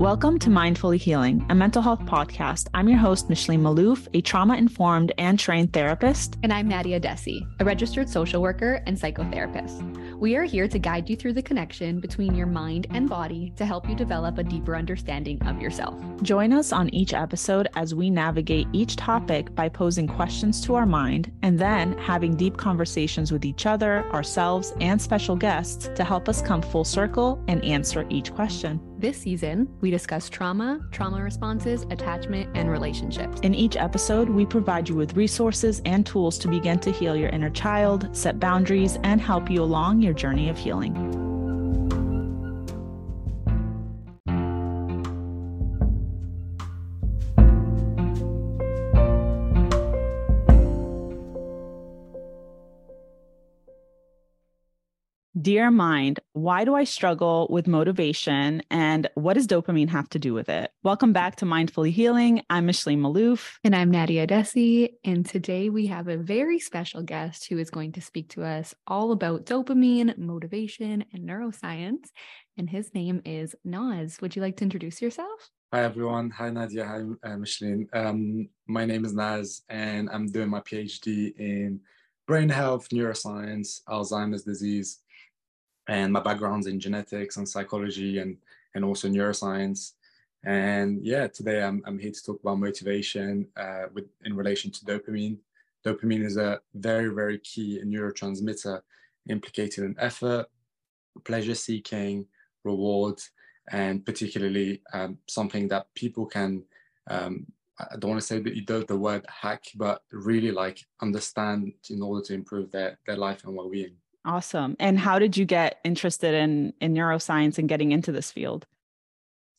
Welcome to Mindfully Healing, a mental health podcast. I'm your host, Micheline Maalouf, a trauma informed and trained therapist. And I'm Nadia Addesi, a registered social worker and psychotherapist. We are here to guide you through the connection between your mind and body to help you develop a deeper understanding of yourself. Join us on each episode as we navigate each topic by posing questions to our mind and then having deep conversations with each other, ourselves, and special guests to help us come full circle and answer each question. This season, we discuss trauma, trauma responses, attachment, and relationships. In each episode, we provide you with resources and tools to begin to heal your inner child, set boundaries, and help you along your journey of healing. Dear Mind, why do I struggle with motivation and what does dopamine have to do with it? Welcome back to Mindfully Healing. I'm Micheline Maalouf. And I'm Nadia Addesi. And today we have a very special guest who is going to speak to us all about dopamine, motivation, and neuroscience. And his name is Nas. Would you like to introduce yourself? Hi, everyone. Hi, Nadia. Hi, uh, Micheline. Um, my name is Nas, and I'm doing my PhD in brain health, neuroscience, Alzheimer's disease and my background's in genetics and psychology and and also neuroscience. And yeah today i'm, I'm here to talk about motivation uh, with in relation to dopamine. Dopamine is a very very key neurotransmitter implicated in effort pleasure seeking reward and particularly um, something that people can um, i don't want to say that you do the word hack but really like understand in order to improve their, their life and well-being Awesome. And how did you get interested in in neuroscience and getting into this field?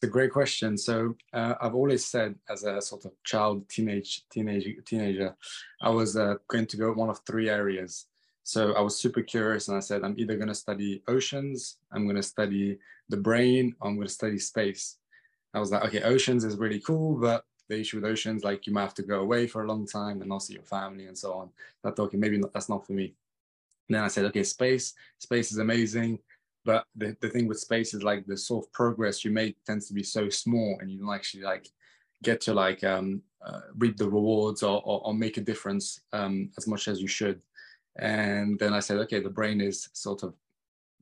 It's a great question. So uh, I've always said, as a sort of child, teenage, teenage, teenager, I was uh, going to go one of three areas. So I was super curious, and I said, I'm either going to study oceans, I'm going to study the brain, I'm going to study space. I was like, okay, oceans is really cool, but the issue with oceans, like you might have to go away for a long time and not see your family and so on. I thought, okay, maybe not, that's not for me. And then I said, okay, space, space is amazing. But the, the thing with space is like the sort of progress you make tends to be so small and you don't actually like get to like um, uh, reap the rewards or, or, or make a difference um, as much as you should. And then I said, okay, the brain is sort of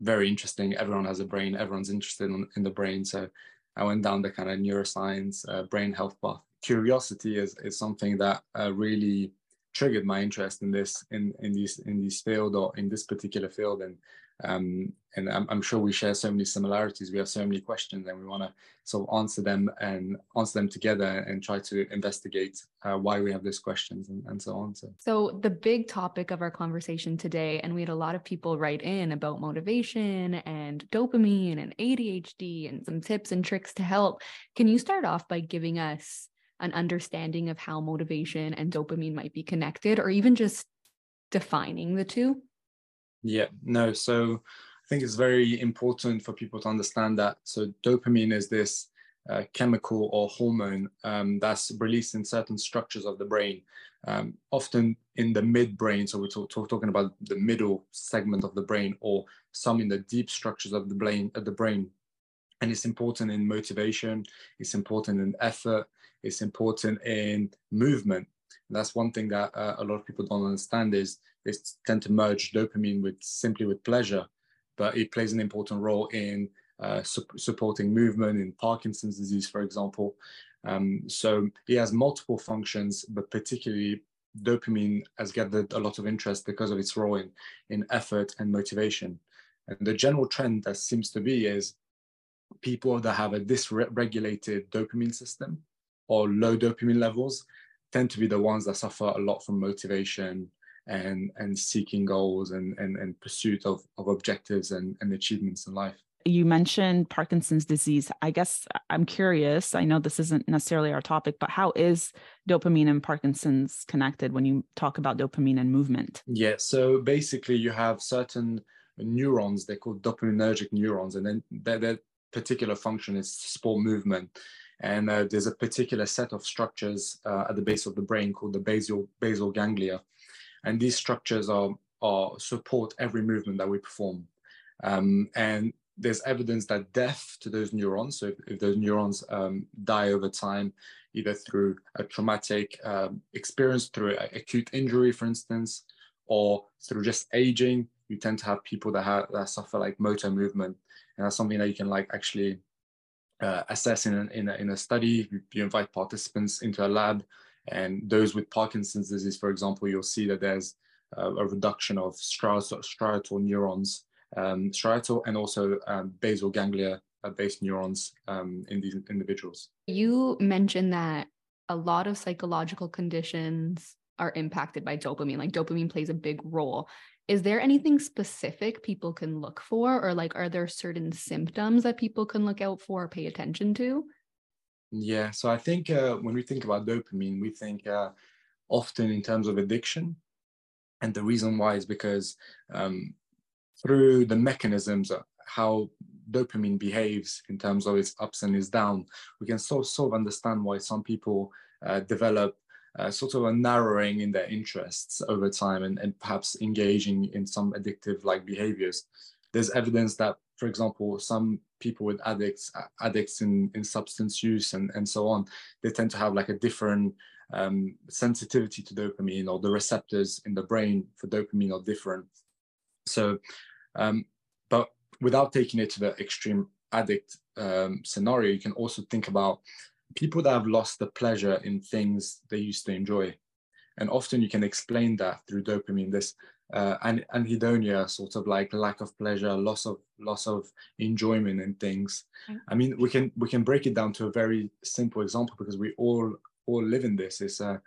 very interesting. Everyone has a brain. Everyone's interested in, in the brain. So I went down the kind of neuroscience, uh, brain health path. Curiosity is, is something that uh, really triggered my interest in this in in this in this field or in this particular field. And um, and I'm, I'm, sure we share so many similarities. We have so many questions and we want to sort of answer them and answer them together and try to investigate uh, why we have those questions and, and so on. So so the big topic of our conversation today and we had a lot of people write in about motivation and dopamine and adhd and some tips and tricks to help. Can you start off by giving us an understanding of how motivation and dopamine might be connected or even just defining the two? Yeah, no. So I think it's very important for people to understand that. So dopamine is this uh, chemical or hormone um, that's released in certain structures of the brain, um, often in the midbrain. So we're talk, talk, talking about the middle segment of the brain, or some in the deep structures of the brain. Of the brain, and it's important in motivation. It's important in effort it's important in movement. And that's one thing that uh, a lot of people don't understand is they tend to merge dopamine with simply with pleasure, but it plays an important role in uh, su- supporting movement in Parkinson's disease, for example. Um, so it has multiple functions, but particularly dopamine has gathered a lot of interest because of its role in, in effort and motivation. And the general trend that seems to be is people that have a dysregulated dopamine system or low dopamine levels tend to be the ones that suffer a lot from motivation and and seeking goals and and, and pursuit of, of objectives and, and achievements in life. You mentioned parkinson's disease. I guess i'm curious i know this isn't necessarily our topic but how is dopamine and parkinson's connected when you talk about dopamine and movement? Yeah so basically you have certain neurons they're called dopaminergic neurons and then their, their particular function is support movement and uh, there's a particular set of structures uh, at the base of the brain called the basal, basal ganglia. And these structures are, are support every movement that we perform. Um, and there's evidence that death to those neurons, so if, if those neurons um, die over time, either through a traumatic um, experience, through acute injury, for instance, or through just aging, you tend to have people that, have, that suffer like motor movement. And that's something that you can like actually uh, assess in in, a, in a study. You, you invite participants into a lab and those with Parkinson's disease, for example, you'll see that there's uh, a reduction of striatal, neurons, um, striatal and also um, basal ganglia uh, based neurons um, in these individuals. You mentioned that a lot of psychological conditions are impacted by dopamine, like dopamine plays a big role. Is there anything specific people can look for, or like are there certain symptoms that people can look out for or pay attention to? Yeah, so I think uh, when we think about dopamine, we think uh, often in terms of addiction. And the reason why is because um, through the mechanisms of how dopamine behaves in terms of its ups and its down, we can sort, sort of understand why some people uh, develop uh, sort of a narrowing in their interests over time and, and perhaps engaging in some addictive like behaviors. There's evidence that, for example, some people with addicts addicts in, in substance use and, and so on they tend to have like a different um, sensitivity to dopamine or the receptors in the brain for dopamine are different so um, but without taking it to the extreme addict um, scenario you can also think about people that have lost the pleasure in things they used to enjoy and often you can explain that through dopamine this uh, anhedonia, sort of like lack of pleasure, loss of loss of enjoyment in things. I mean, we can we can break it down to a very simple example because we all all live in this. Is uh,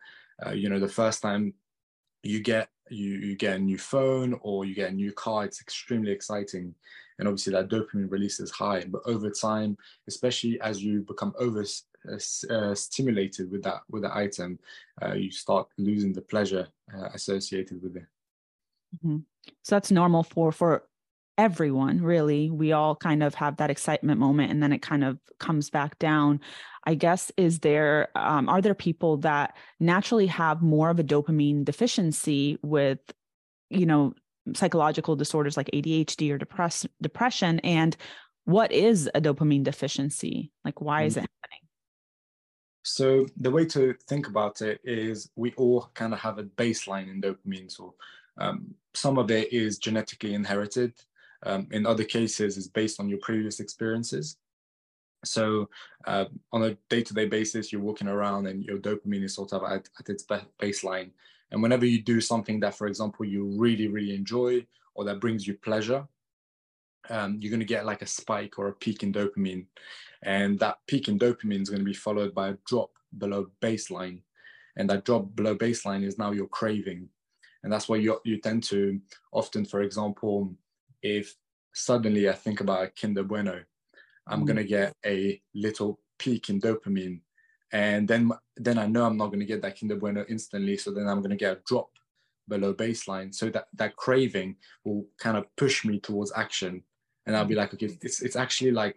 uh, you know the first time you get you you get a new phone or you get a new car, it's extremely exciting, and obviously that dopamine release is high. But over time, especially as you become over uh, stimulated with that with the item, uh, you start losing the pleasure uh, associated with it. Mm-hmm. So that's normal for for everyone really we all kind of have that excitement moment and then it kind of comes back down i guess is there um, are there people that naturally have more of a dopamine deficiency with you know psychological disorders like adhd or depress- depression and what is a dopamine deficiency like why is mm-hmm. it so the way to think about it is we all kind of have a baseline in dopamine so um, some of it is genetically inherited. Um, in other cases, it's based on your previous experiences. So uh, on a day-to-day basis, you're walking around and your dopamine is sort of at, at its baseline. And whenever you do something that, for example, you really, really enjoy or that brings you pleasure, um, you're going to get like a spike or a peak in dopamine. And that peak in dopamine is going to be followed by a drop below baseline. And that drop below baseline is now your craving and that's why you you tend to often for example if suddenly i think about a kinder bueno i'm mm. going to get a little peak in dopamine and then then i know i'm not going to get that kinder bueno instantly so then i'm going to get a drop below baseline so that that craving will kind of push me towards action and i'll be mm. like okay it's, it's actually like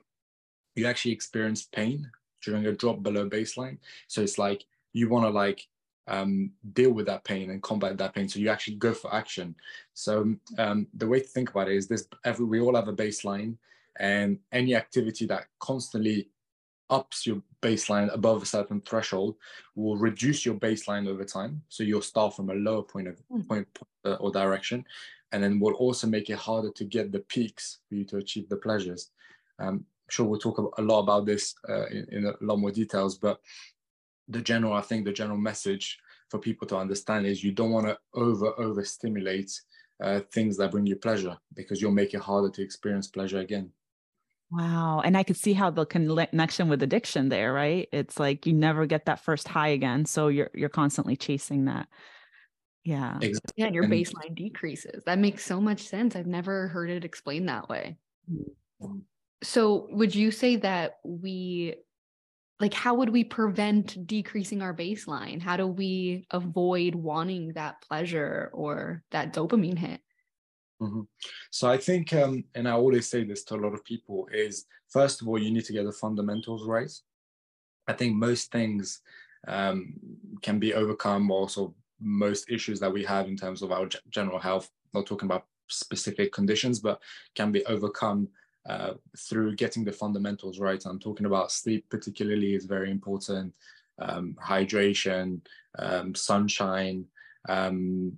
you actually experience pain during a drop below baseline so it's like you want to like um, deal with that pain and combat that pain. So you actually go for action. So um, the way to think about it is this: every we all have a baseline, and any activity that constantly ups your baseline above a certain threshold will reduce your baseline over time. So you'll start from a lower point of mm. point uh, or direction, and then will also make it harder to get the peaks for you to achieve the pleasures. Um, I'm sure we'll talk a lot about this uh, in, in a lot more details, but the general, I think the general message for people to understand is you don't want to over over stimulate uh, things that bring you pleasure because you'll make it harder to experience pleasure again. Wow. And I could see how the connection with addiction there, right? It's like you never get that first high again. So you're you're constantly chasing that. Yeah. Exactly. Yeah, your baseline decreases. That makes so much sense. I've never heard it explained that way. Mm-hmm. So would you say that we like how would we prevent decreasing our baseline how do we avoid wanting that pleasure or that dopamine hit mm-hmm. so i think um, and i always say this to a lot of people is first of all you need to get the fundamentals right i think most things um, can be overcome or also most issues that we have in terms of our g- general health not talking about specific conditions but can be overcome uh, through getting the fundamentals right. I'm talking about sleep, particularly, is very important. Um, hydration, um, sunshine, um,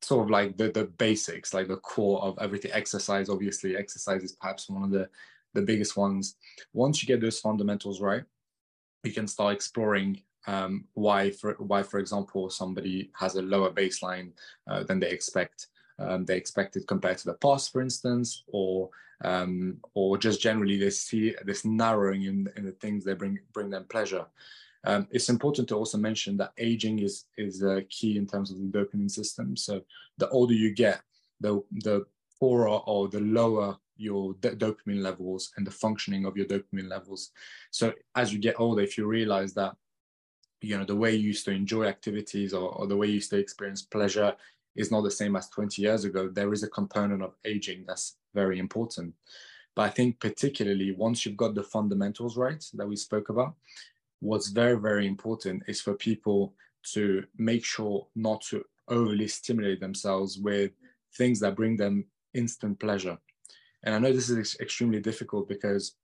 sort of like the the basics, like the core of everything. Exercise, obviously, exercise is perhaps one of the the biggest ones. Once you get those fundamentals right, you can start exploring um, why, for why, for example, somebody has a lower baseline uh, than they expect. Um, they expect it compared to the past, for instance, or um, or just generally they see this narrowing in, in the things that bring bring them pleasure. Um, it's important to also mention that aging is is key in terms of the dopamine system. So the older you get, the the poorer or the lower your dopamine levels and the functioning of your dopamine levels. So as you get older, if you realize that you know the way you used to enjoy activities or, or the way you used to experience pleasure is not the same as 20 years ago, there is a component of aging that's very important. But I think particularly once you've got the fundamentals right that we spoke about, what's very, very important is for people to make sure not to overly stimulate themselves with things that bring them instant pleasure. And I know this is extremely difficult because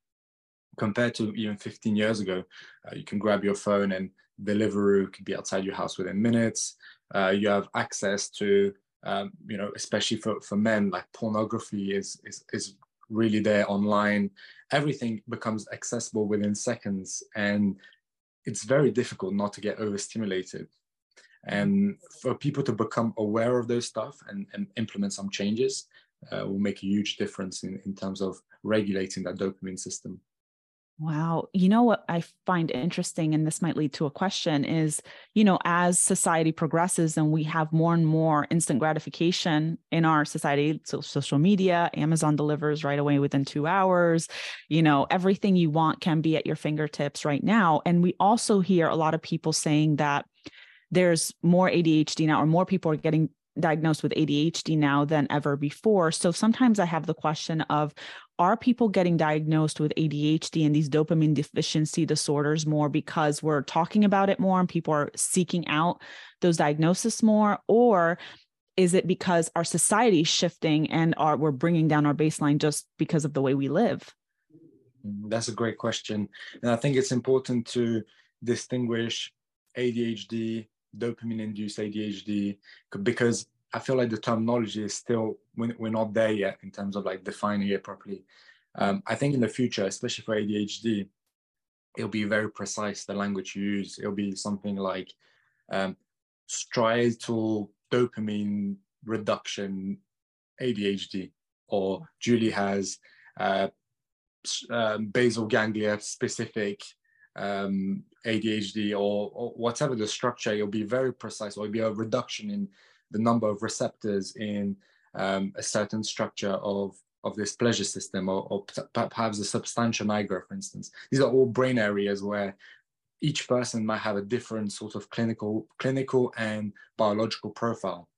compared to even 15 years ago, uh, you can grab your phone and Deliveroo could be outside your house within minutes. Uh, you have access to, um, you know, especially for, for men, like pornography is, is, is really there online. Everything becomes accessible within seconds. And it's very difficult not to get overstimulated. And for people to become aware of those stuff and, and implement some changes uh, will make a huge difference in, in terms of regulating that dopamine system. Wow. You know what I find interesting, and this might lead to a question is, you know, as society progresses and we have more and more instant gratification in our society, so social media, Amazon delivers right away within two hours, you know, everything you want can be at your fingertips right now. And we also hear a lot of people saying that there's more ADHD now, or more people are getting diagnosed with ADHD now than ever before. So sometimes I have the question of are people getting diagnosed with ADHD and these dopamine deficiency disorders more because we're talking about it more and people are seeking out those diagnoses more or is it because our society is shifting and are we're bringing down our baseline just because of the way we live? Mm, that's a great question. And I think it's important to distinguish ADHD dopamine induced ADHD because I feel like the terminology is still we're not there yet in terms of like defining it properly. Um, I think in the future, especially for ADHD, it'll be very precise the language you use. It'll be something like um, striatal dopamine reduction ADHD, or Julie has uh, um, basal ganglia specific um, ADHD or, or, whatever the structure, it'll be very precise, or it'll be a reduction in the number of receptors in um, a certain structure of, of this pleasure system, or, or perhaps the substantia nigra, for instance. These are all brain areas where each person might have a different sort of clinical, clinical and biological profile.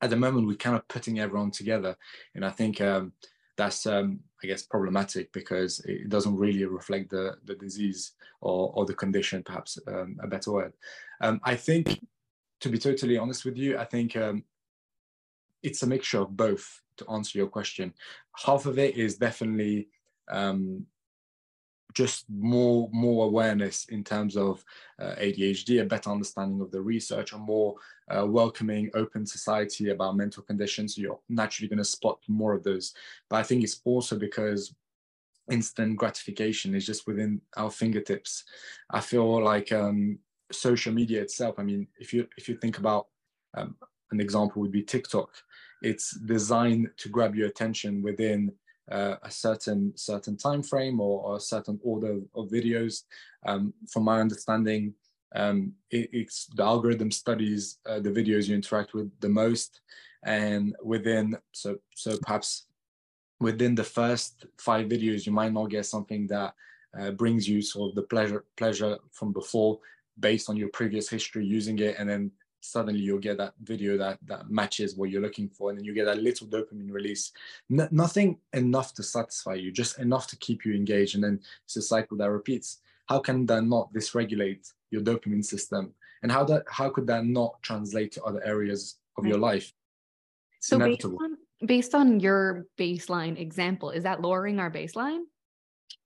At the moment, we're kind of putting everyone together, and I think um, that's um, I guess problematic because it doesn't really reflect the the disease or or the condition, perhaps um, a better word. Um, I think, to be totally honest with you, I think um, it's a mixture of both. To answer your question, half of it is definitely um, just more more awareness in terms of uh, ADHD, a better understanding of the research, a more uh, welcoming, open society about mental conditions. You're naturally going to spot more of those. But I think it's also because instant gratification is just within our fingertips. I feel like um, social media itself. I mean, if you if you think about um, an example would be TikTok. It's designed to grab your attention within uh, a certain certain time frame or, or a certain order of videos. Um, from my understanding, um, it, it's the algorithm studies uh, the videos you interact with the most, and within so so perhaps within the first five videos, you might not get something that uh, brings you sort of the pleasure pleasure from before based on your previous history using it, and then suddenly you'll get that video that that matches what you're looking for and then you get that little dopamine release. N- nothing enough to satisfy you just enough to keep you engaged and then it's a cycle that repeats. How can that not dysregulate your dopamine system? And how that how could that not translate to other areas of your life? It's so inevitable. based on based on your baseline example, is that lowering our baseline?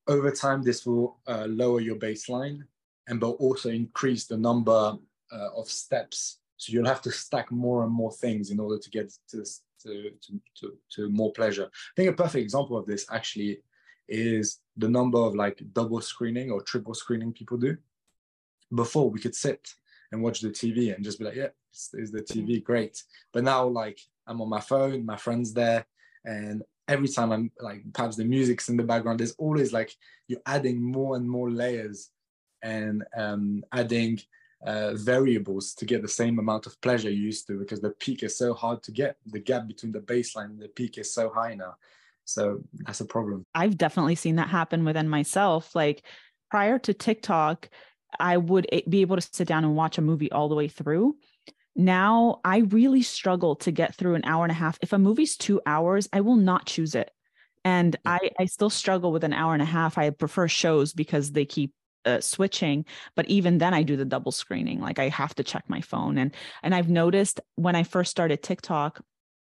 Over time, this will uh, lower your baseline and but also increase the number uh, of steps. So you'll have to stack more and more things in order to get to, to, to, to, to more pleasure. I think a perfect example of this actually is the number of like double screening or triple screening people do. Before we could sit and watch the TV and just be like, yeah, is the TV great? But now like I'm on my phone, my friend's there, and every time I'm like perhaps the music's in the background, there's always like you're adding more and more layers and um, adding uh, variables to get the same amount of pleasure you used to because the peak is so hard to get. The gap between the baseline and the peak is so high now. So that's a problem. I've definitely seen that happen within myself. Like prior to TikTok, I would be able to sit down and watch a movie all the way through. Now I really struggle to get through an hour and a half. If a movie's two hours, I will not choose it. And I, I still struggle with an hour and a half. I prefer shows because they keep uh, switching but even then i do the double screening like i have to check my phone and and i've noticed when i first started tiktok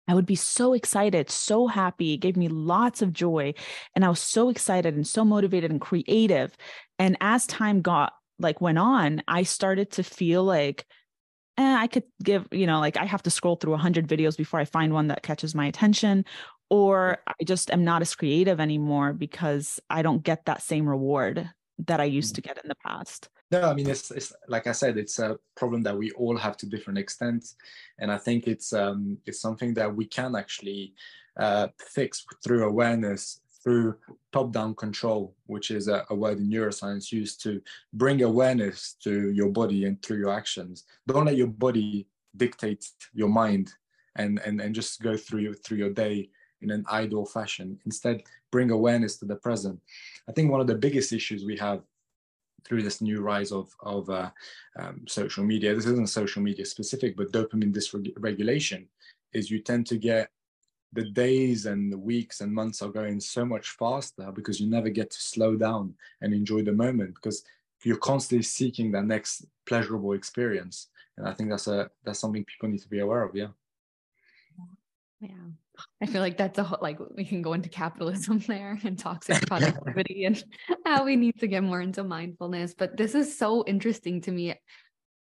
I would be so excited, so happy. It gave me lots of joy. And I was so excited and so motivated and creative. And as time got like went on, I started to feel like eh, I could give, you know, like I have to scroll through 100 videos before I find one that catches my attention. Or I just am not as creative anymore because I don't get that same reward that I used to mm-hmm. get in the past. No, I mean it's, it's like I said, it's a problem that we all have to different extents, and I think it's um, it's something that we can actually uh, fix through awareness, through top-down control, which is a, a, word in neuroscience used to bring awareness to your body and through your actions. Don't let your body dictate your mind and and and just go through your through your day in an idle fashion. Instead, bring awareness to the present. I think one of the biggest issues we have through this new rise of, of uh, um, social media, this isn't social media specific, but dopamine dysregulation, is you tend to get the days and the weeks and months are going so much faster because you never get to slow down and enjoy the moment because you're constantly seeking that next pleasurable experience. And I think that's a that's something people need to be aware of. Yeah. Yeah. I feel like that's a whole, like we can go into capitalism there and toxic productivity and how we need to get more into mindfulness. But this is so interesting to me.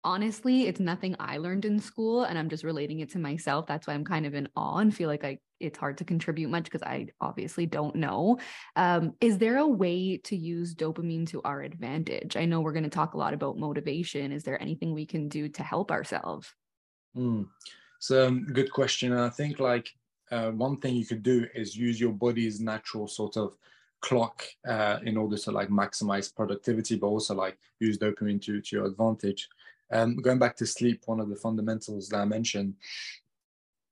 Honestly, it's nothing I learned in school, and I'm just relating it to myself. That's why I'm kind of in awe and feel like I it's hard to contribute much because I obviously don't know. Um, is there a way to use dopamine to our advantage? I know we're going to talk a lot about motivation. Is there anything we can do to help ourselves? Mm. So, um, good question. I think like uh, one thing you could do is use your body's natural sort of clock uh, in order to like maximize productivity, but also like use dopamine to, to your advantage. Um, going back to sleep, one of the fundamentals that I mentioned,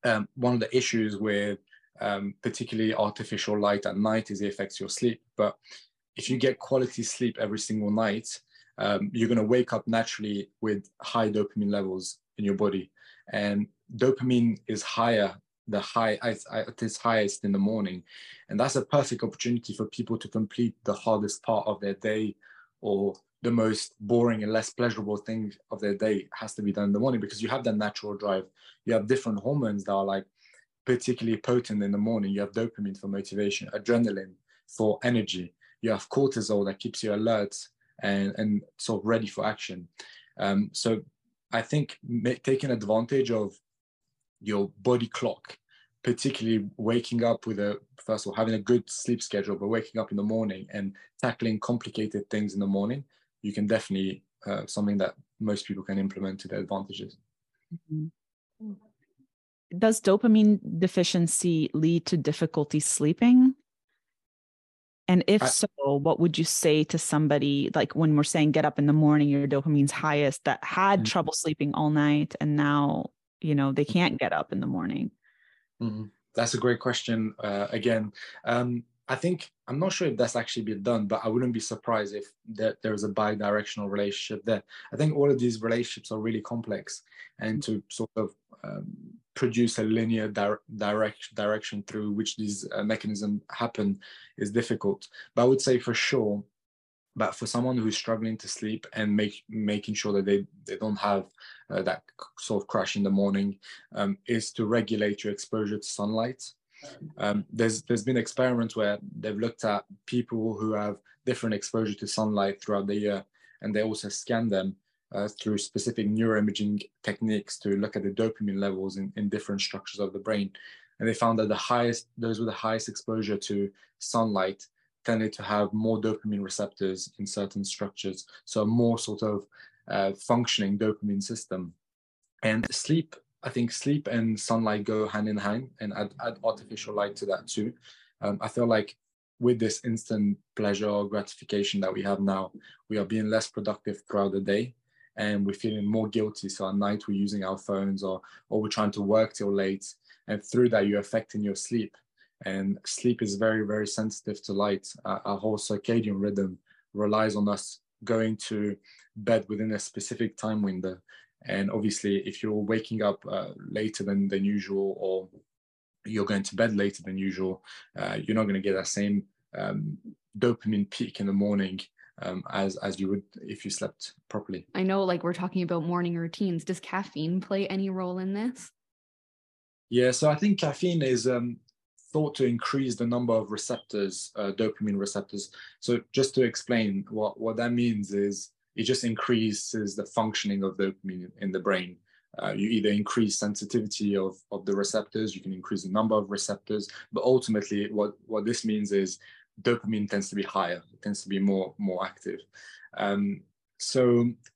um, one of the issues with um, particularly artificial light at night is it affects your sleep. But if you get quality sleep every single night, um, you're going to wake up naturally with high dopamine levels in your body. And dopamine is higher the high at its highest in the morning. And that's a perfect opportunity for people to complete the hardest part of their day or the most boring and less pleasurable thing of their day has to be done in the morning because you have that natural drive. You have different hormones that are like particularly potent in the morning. You have dopamine for motivation adrenaline for energy. You have cortisol that keeps you alert and, and sort of ready for action. Um, so i think taking advantage of your body clock, particularly waking up with a first of all having a good sleep schedule, but waking up in the morning and tackling complicated things in the morning, you can definitely uh, something that most people can implement to their advantages. Mm-hmm. Does dopamine deficiency lead to difficulty sleeping? And if I, so, what would you say to somebody like when we're saying get up in the morning, your dopamine's highest that had mm-hmm. trouble sleeping all night and now you know they can't get up in the morning. Mm-hmm. that's a great question uh, again. Um, i think i'm not sure if that's actually been done but i wouldn't be surprised if that there is a bi-directional relationship there. I think all of these relationships are really complex and to sort of um, produce a linear di- direct direction through which these uh, mechanisms happen is difficult. But i would say for sure but for someone who's struggling to sleep and make making sure that they, they don't have uh, that sort of crash in the morning um, is to regulate your exposure to sunlight Um, there's there's been experiments where they've looked at people who have different exposure to sunlight throughout the year, and they also scan them uh, through specific neuroimaging techniques to look at the dopamine levels in, in different structures of the brain. And they found that the highest, those with the highest exposure to sunlight tended to have more dopamine receptors in certain structures. So more sort of uh, functioning dopamine system. And sleep, I think sleep and sunlight go hand in hand and add, add artificial light to that too. Um, I feel like with this instant pleasure or gratification that we have now, we are being less productive throughout the day and we're feeling more guilty. So at night we're using our phones or or we're trying to work till late. And through that you're affecting your sleep. And sleep is very, very sensitive to light. Uh, our whole circadian rhythm relies on us going to bed within a specific time window. And obviously, if you're waking up uh, later than, than usual or you're going to bed later than usual, uh, you're not going to get that same um, dopamine peak in the morning um, as as you would if you slept properly. I know, like we're talking about morning routines. Does caffeine play any role in this? Yeah, so I think caffeine is um, thought to increase the number of receptors, uh, dopamine receptors. So just to explain, what what that means is it just increases the functioning of dopamine in the brain. Uh, you either increase sensitivity of, of the receptors, you can increase the number of receptors, but ultimately what, what this means is dopamine tends to be higher, it tends to be more, more active. Um, so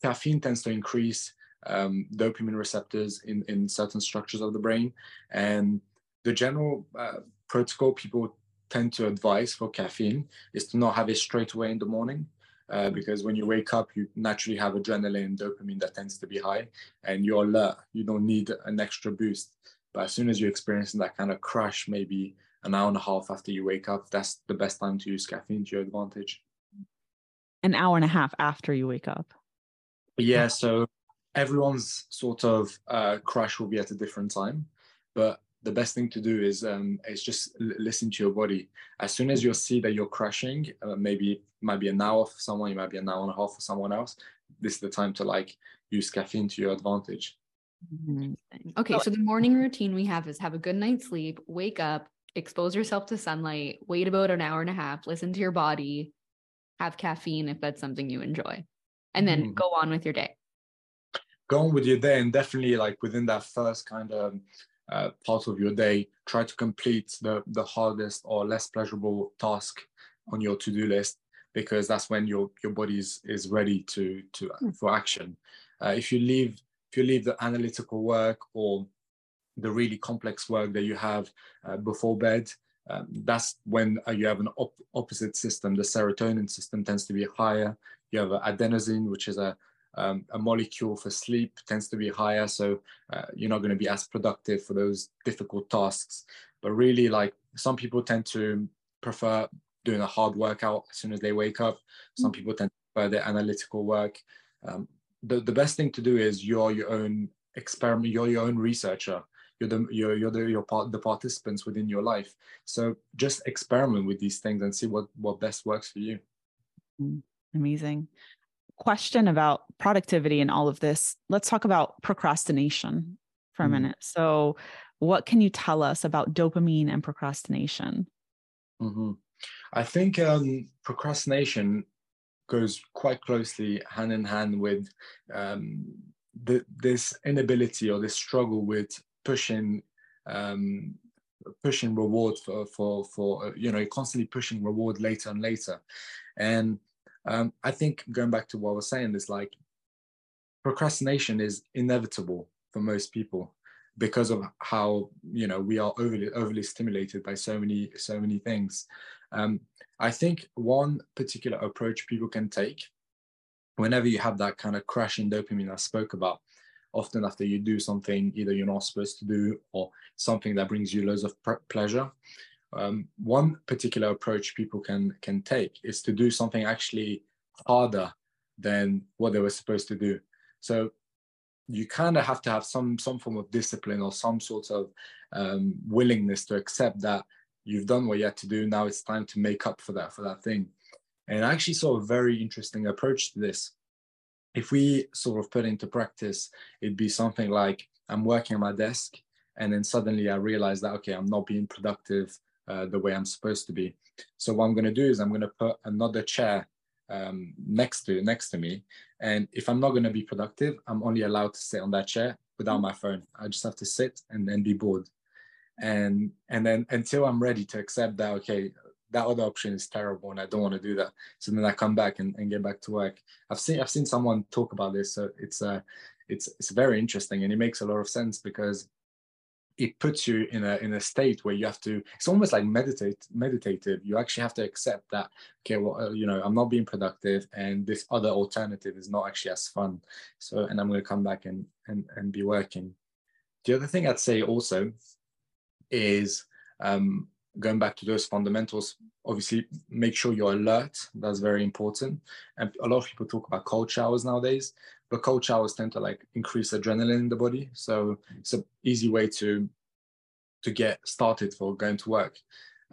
caffeine tends to increase um, dopamine receptors in, in certain structures of the brain. And the general uh, protocol people tend to advise for caffeine is to not have it straight away in the morning. Uh, because when you wake up, you naturally have adrenaline and dopamine that tends to be high, and you're alert. You don't need an extra boost. But as soon as you're experiencing that kind of crash, maybe an hour and a half after you wake up, that's the best time to use caffeine to your advantage. An hour and a half after you wake up. Yeah, so everyone's sort of uh, crash will be at a different time, but the best thing to do is um, is just listen to your body. As soon as you see that you're crashing, uh, maybe might be an hour for someone, it might be an hour and a half for someone else. This is the time to like use caffeine to your advantage. Mm-hmm. Okay, so the morning routine we have is have a good night's sleep, wake up, expose yourself to sunlight, wait about an hour and a half, listen to your body, have caffeine if that's something you enjoy, and then mm. go on with your day. Go on with your day, and definitely like within that first kind of uh, part of your day, try to complete the the hardest or less pleasurable task on your to do list because that's when your your body is, is ready to to mm. for action. Uh, if you leave if you leave the analytical work or the really complex work that you have uh, before bed. Um, that's when uh, you have an op- opposite system. The serotonin system tends to be higher. You have adenosine, which is a um, a molecule for sleep, tends to be higher. So uh, you're not going to be as productive for those difficult tasks. But really, like some people tend to prefer doing a hard workout as soon as they wake up. Some mm. people tend to prefer the analytical work. Um, the, the best thing to do is you're your own experiment, you're your own researcher you're the you're, you're the part the participants within your life so just experiment with these things and see what what best works for you mm, amazing question about productivity and all of this let's talk about procrastination for a mm. minute so what can you tell us about dopamine and procrastination mm-hmm. i think um, procrastination goes quite closely hand in hand with um, the, this inability or this struggle with pushing um, pushing reward for for for uh, you know constantly pushing reward later and later and um, i think going back to what i was saying is like procrastination is inevitable for most people because of how you know we are overly overly stimulated by so many so many things um, i think one particular approach people can take whenever you have that kind of crash in dopamine i spoke about often after you do something either you're not supposed to do or something that brings you loads of pleasure. Um, one particular approach people can can take is to do something actually harder than what they were supposed to do. So you kind of have to have some some form of discipline or some sort of um, willingness to accept that you've done what you had to do. Now it's time to make up for that for that thing. And I actually saw a very interesting approach to this if we sort of put into practice, it'd be something like I'm working on my desk and then suddenly I realize that okay, I'm not being productive uh, the way I'm supposed to be. So what I'm going to do is I'm going to put another chair um, next to next to me, and if I'm not going to be productive, I'm only allowed to sit on that chair without mm. my phone. I just have to sit and then be bored, and and then until I'm ready to accept that okay, that other option is terrible and I don't want to do that. So then I come back and, and get back to work. I've seen I've seen someone talk about this. So it's uh it's it's very interesting and it makes a lot of sense because it puts you in a in a state where you have to it's almost like meditate meditative. You actually have to accept that okay well uh, you know i'm not being productive and this other alternative is not actually as fun. So and i'm going to come back and and, and be working. The other thing i'd say also is um, going back to those fundamentals obviously make sure you're alert. That's very important. And a lot of people talk about cold showers nowadays but cold showers tend to like increase adrenaline in the body. So it's an easy way to to get started for going to work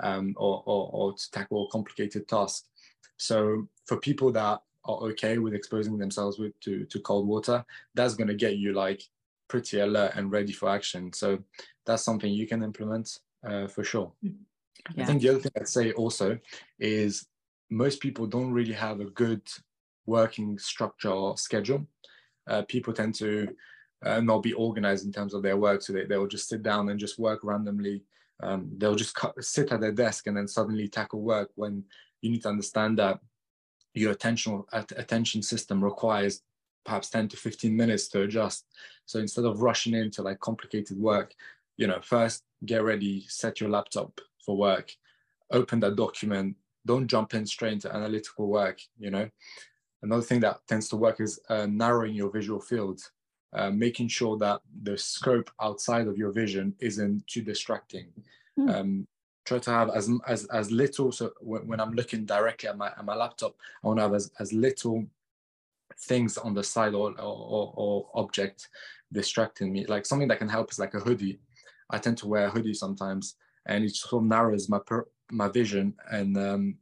um, or, or, or to tackle a complicated task. So for people that are okay with exposing themselves with to, to cold water that's going to get you like pretty alert and ready for action. So that's something you can implement uh, for sure yeah. i think the other thing i'd say also is most people don't really have a good working structure or schedule uh, people tend to uh, not be organized in terms of their work. So they, they'll just sit down and just work randomly. Um, they'll just cut, sit at their desk and then suddenly tackle work when you need to understand that your attention attention system requires perhaps 10 to 15 minutes to adjust. So instead of rushing into like complicated work, you know, first get ready, set your laptop for work, open that document, don't jump in straight into analytical work, you know, Another thing that tends to work is uh, narrowing your visual field, uh, making sure that the scope outside of your vision isn't too distracting. Mm. Um, try to have as, as, as little, so when, when, I'm looking directly at my, at my laptop, I want to have as, as little things on the side or, or, or object distracting me. Like something that can help is like a hoodie. I tend to wear a hoodie sometimes and it sort of narrows my per, my vision and um,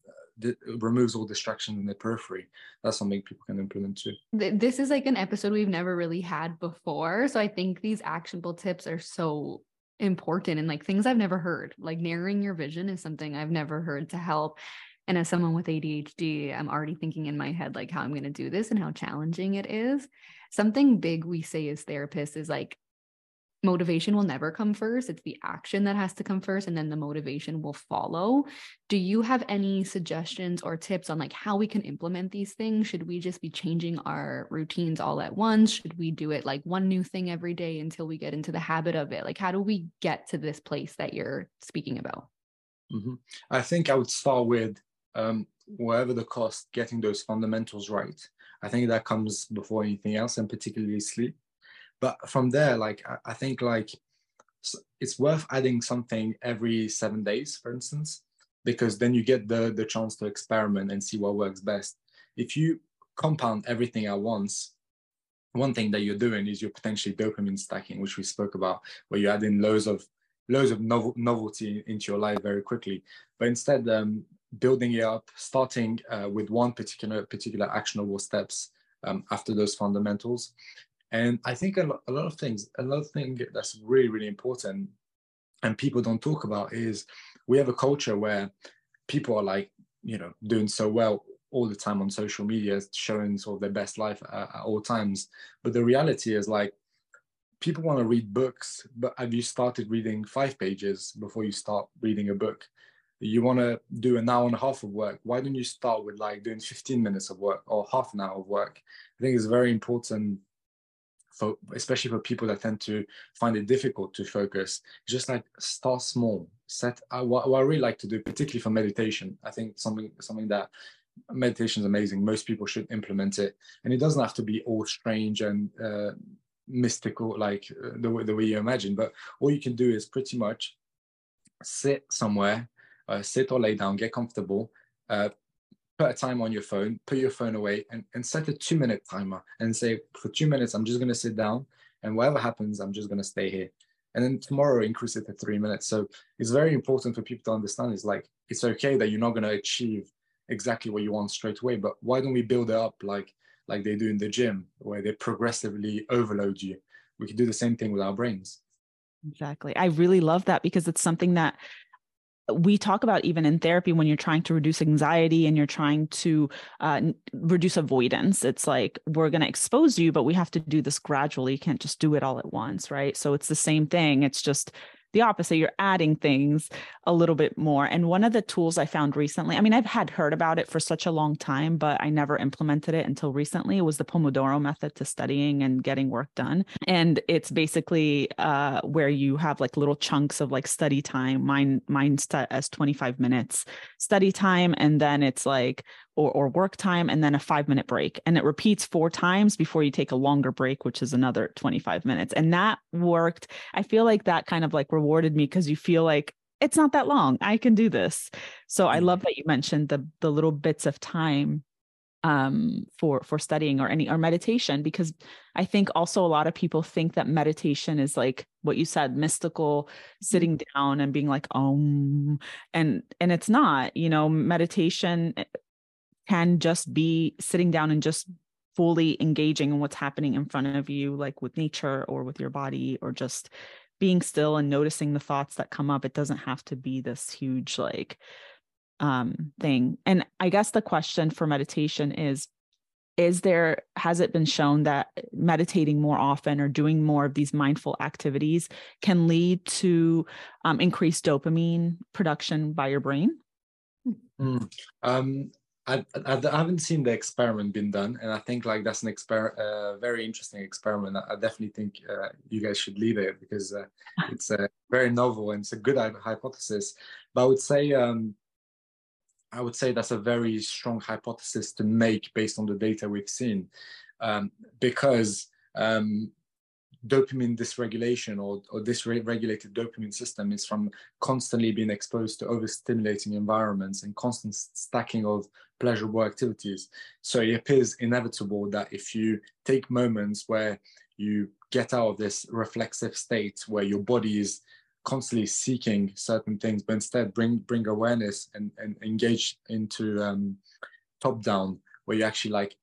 removes all distraction in the periphery. That's something people can implement too. This is like an episode we've never really had before. So I think these actionable tips are so important and like things I've never heard. Like narrowing your vision is something I've never heard to help. And as someone with ADHD, I'm already thinking in my head like how I'm going to do this and how challenging it is. Something big we say as therapists is like motivation will never come first. It's the action that has to come first, and then the motivation will follow. Do you have any suggestions or tips on like how we can implement these things? Should we just be changing our routines all at once? Should we do it like one new thing every day until we get into the habit of it? Like, how do we get to this place that you're speaking about? Mm-hmm. I think I would start with um, whatever the cost, getting those fundamentals right. I think that comes before anything else, and particularly sleep but from there like I, I think like it's worth adding something every seven days for instance because then you get the the chance to experiment and see what works best. If you compound everything at once one thing that you're doing is you're potentially dopamine stacking which we spoke about where you add in loads of loads of novel, novelty into your life very quickly. But instead um, building it up starting uh, with one particular particular actionable steps um, after those fundamentals and I think a lot, a lot of things, another thing that's really, really important and people don't talk about is we have a culture where people are like, you know, doing so well all the time on social media, showing sort of their best life at, at all times. But the reality is like, people want to read books, but have you started reading five pages before you start reading a book? You want to do an hour and a half of work. Why don't you start with like doing 15 minutes of work or half an hour of work? I think it's very important especially for people that tend to find it difficult to focus just like start small. Set uh, what, what i really like to do particularly for meditation i think something something that meditation is amazing. Most people should implement it. And it doesn't have to be all strange and uh, mystical like uh, the, way, the way you imagine but all you can do is pretty much sit somewhere uh, sit or lay down get comfortable uh, put a time on your phone, put your phone away, and, and set a two minute timer and say, for two minutes, I'm just going to sit down, and whatever happens, I'm just going to stay here. And then tomorrow, increase it to three minutes. So it's very important for people to understand is like, it's okay that you're not going to achieve exactly what you want straight away, but why don't we build it up like, like they do in the gym, where they progressively overload you? We can do the same thing with our brains. Exactly. I really love that because it's something that we talk about even in therapy when you're trying to reduce anxiety and you're trying to uh, reduce avoidance it's like we're going to expose you but we have to do this gradually. You can't just do it all at once right? So it's the same thing. It's just the opposite you're adding things a little bit more. And one of the tools i found recently i mean i've had heard about it for such a long time but i never implemented it until recently it was the pomodoro method to studying and getting work done. And it's basically uh, where you have like little chunks of like study time mine mine as 25 minutes study time. And then it's like or, or work time and then a five minute break. And it repeats four times before you take a longer break, which is another 25 minutes. And that worked. I feel like that kind of like rewarded me because you feel like it's not that long. I can do this. So I love that you mentioned the the little bits of time um for for studying or any or meditation because i think also a lot of people think that meditation is like what you said mystical mm-hmm. sitting down and being like um and and it's not you know meditation eh, can just be sitting down and just fully engaging in what's happening in front of you, like with nature or with your body, or just being still and noticing the thoughts that come up. It doesn't have to be this huge, like, um, thing. And I guess the question for meditation is is there has it been shown that meditating more often or doing more of these mindful activities can lead to um, increased dopamine production by your brain mm. um, I, I, I, haven't seen the experiment been done, and I think like that's an exper- uh, very interesting experiment. I, definitely think uh, you guys should lead it because uh, it's uh, very novel and it's a good hypothesis. But I would say um, I would say that's a very strong hypothesis to make based on the data we've seen, um, because um, dopamine dysregulation or, or dysregulated dopamine system is from constantly being exposed to overstimulating environments and constant stacking of pleasurable activities. So it appears inevitable that if you take moments where you get out of this reflexive state where your body is constantly seeking certain things, but instead bring bring awareness and, and engage into um, top down, where you actually like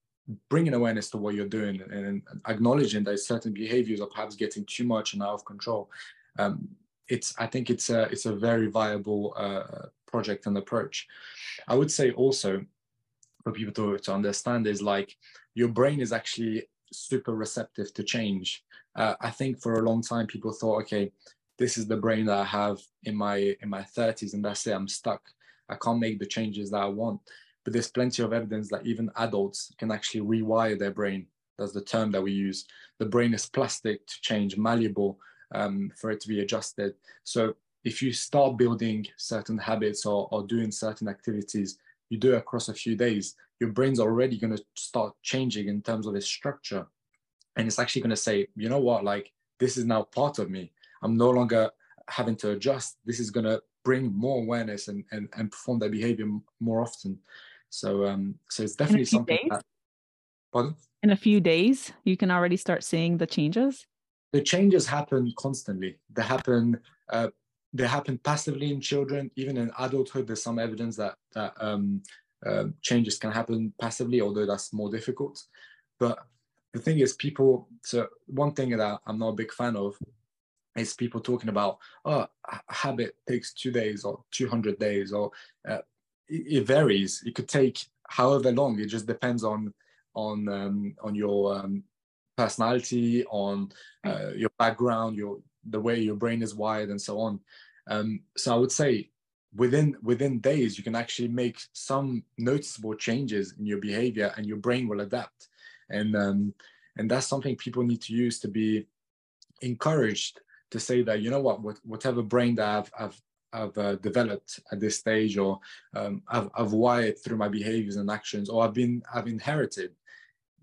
bringing awareness to what you're doing and, acknowledging that certain behaviors are perhaps getting too much and out of control. Um, it's I think it's a it's a very viable uh, project and approach. I would say also for people to, to understand is like your brain is actually super receptive to change. Uh, I think for a long time people thought, okay, this is the brain that I have in my in my 30s and that's it, I'm stuck. I can't make the changes that I want. But there's plenty of evidence that even adults can actually rewire their brain. That's the term that we use. The brain is plastic to change, malleable um, for it to be adjusted. So if you start building certain habits or, or doing certain activities you do across a few days, your brain's already going to start changing in terms of its structure. And it's actually going to say, you know what, like this is now part of me. I'm no longer having to adjust. This is going to bring more awareness and, and, and perform that behavior more often. So, um, so it's definitely something. Days? That, pardon? In a few days, you can already start seeing the changes. The changes happen constantly. They happen uh, they happen passively in children. Even in adulthood, there's some evidence that, that um, uh, changes can happen passively, although that's more difficult. But the thing is, people, so one thing that I'm not a big fan of is people talking about, oh, a habit takes two days or 200 days, or uh, it, varies. It could take however long. It just depends on on um, on your um, personality, on uh, your background, your the way your brain is wired and so on. Um, so I would say within within days you can actually make some noticeable changes in your behavior and your brain will adapt. And um, and that's something people need to use to be encouraged to say that you know what, what whatever brain that I've I've I've uh, developed at this stage, or um, I've, I've wired through my behaviors and actions, or I've been I've inherited,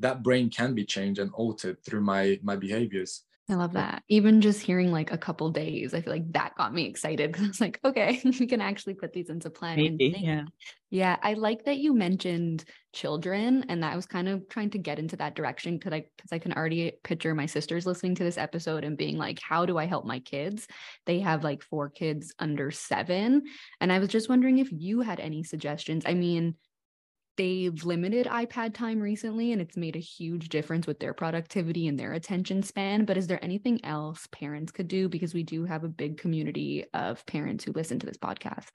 that brain can be changed and altered through my my behaviors. I love that. Even just hearing like a couple days, I feel like that got me excited because I was like, okay, we can actually put these into plan. Maybe, yeah. Yeah. I like that you mentioned children and that I was kind of trying to get into that direction because I because I can already picture my sisters listening to this episode and being like, how do I help my kids? They have like four kids under seven. And I was just wondering if you had any suggestions. I mean, they've limited iPad time recently and it's made a huge difference with their productivity and their attention span. But is there anything else parents could do? Because we do have a big community of parents who listen to this podcast.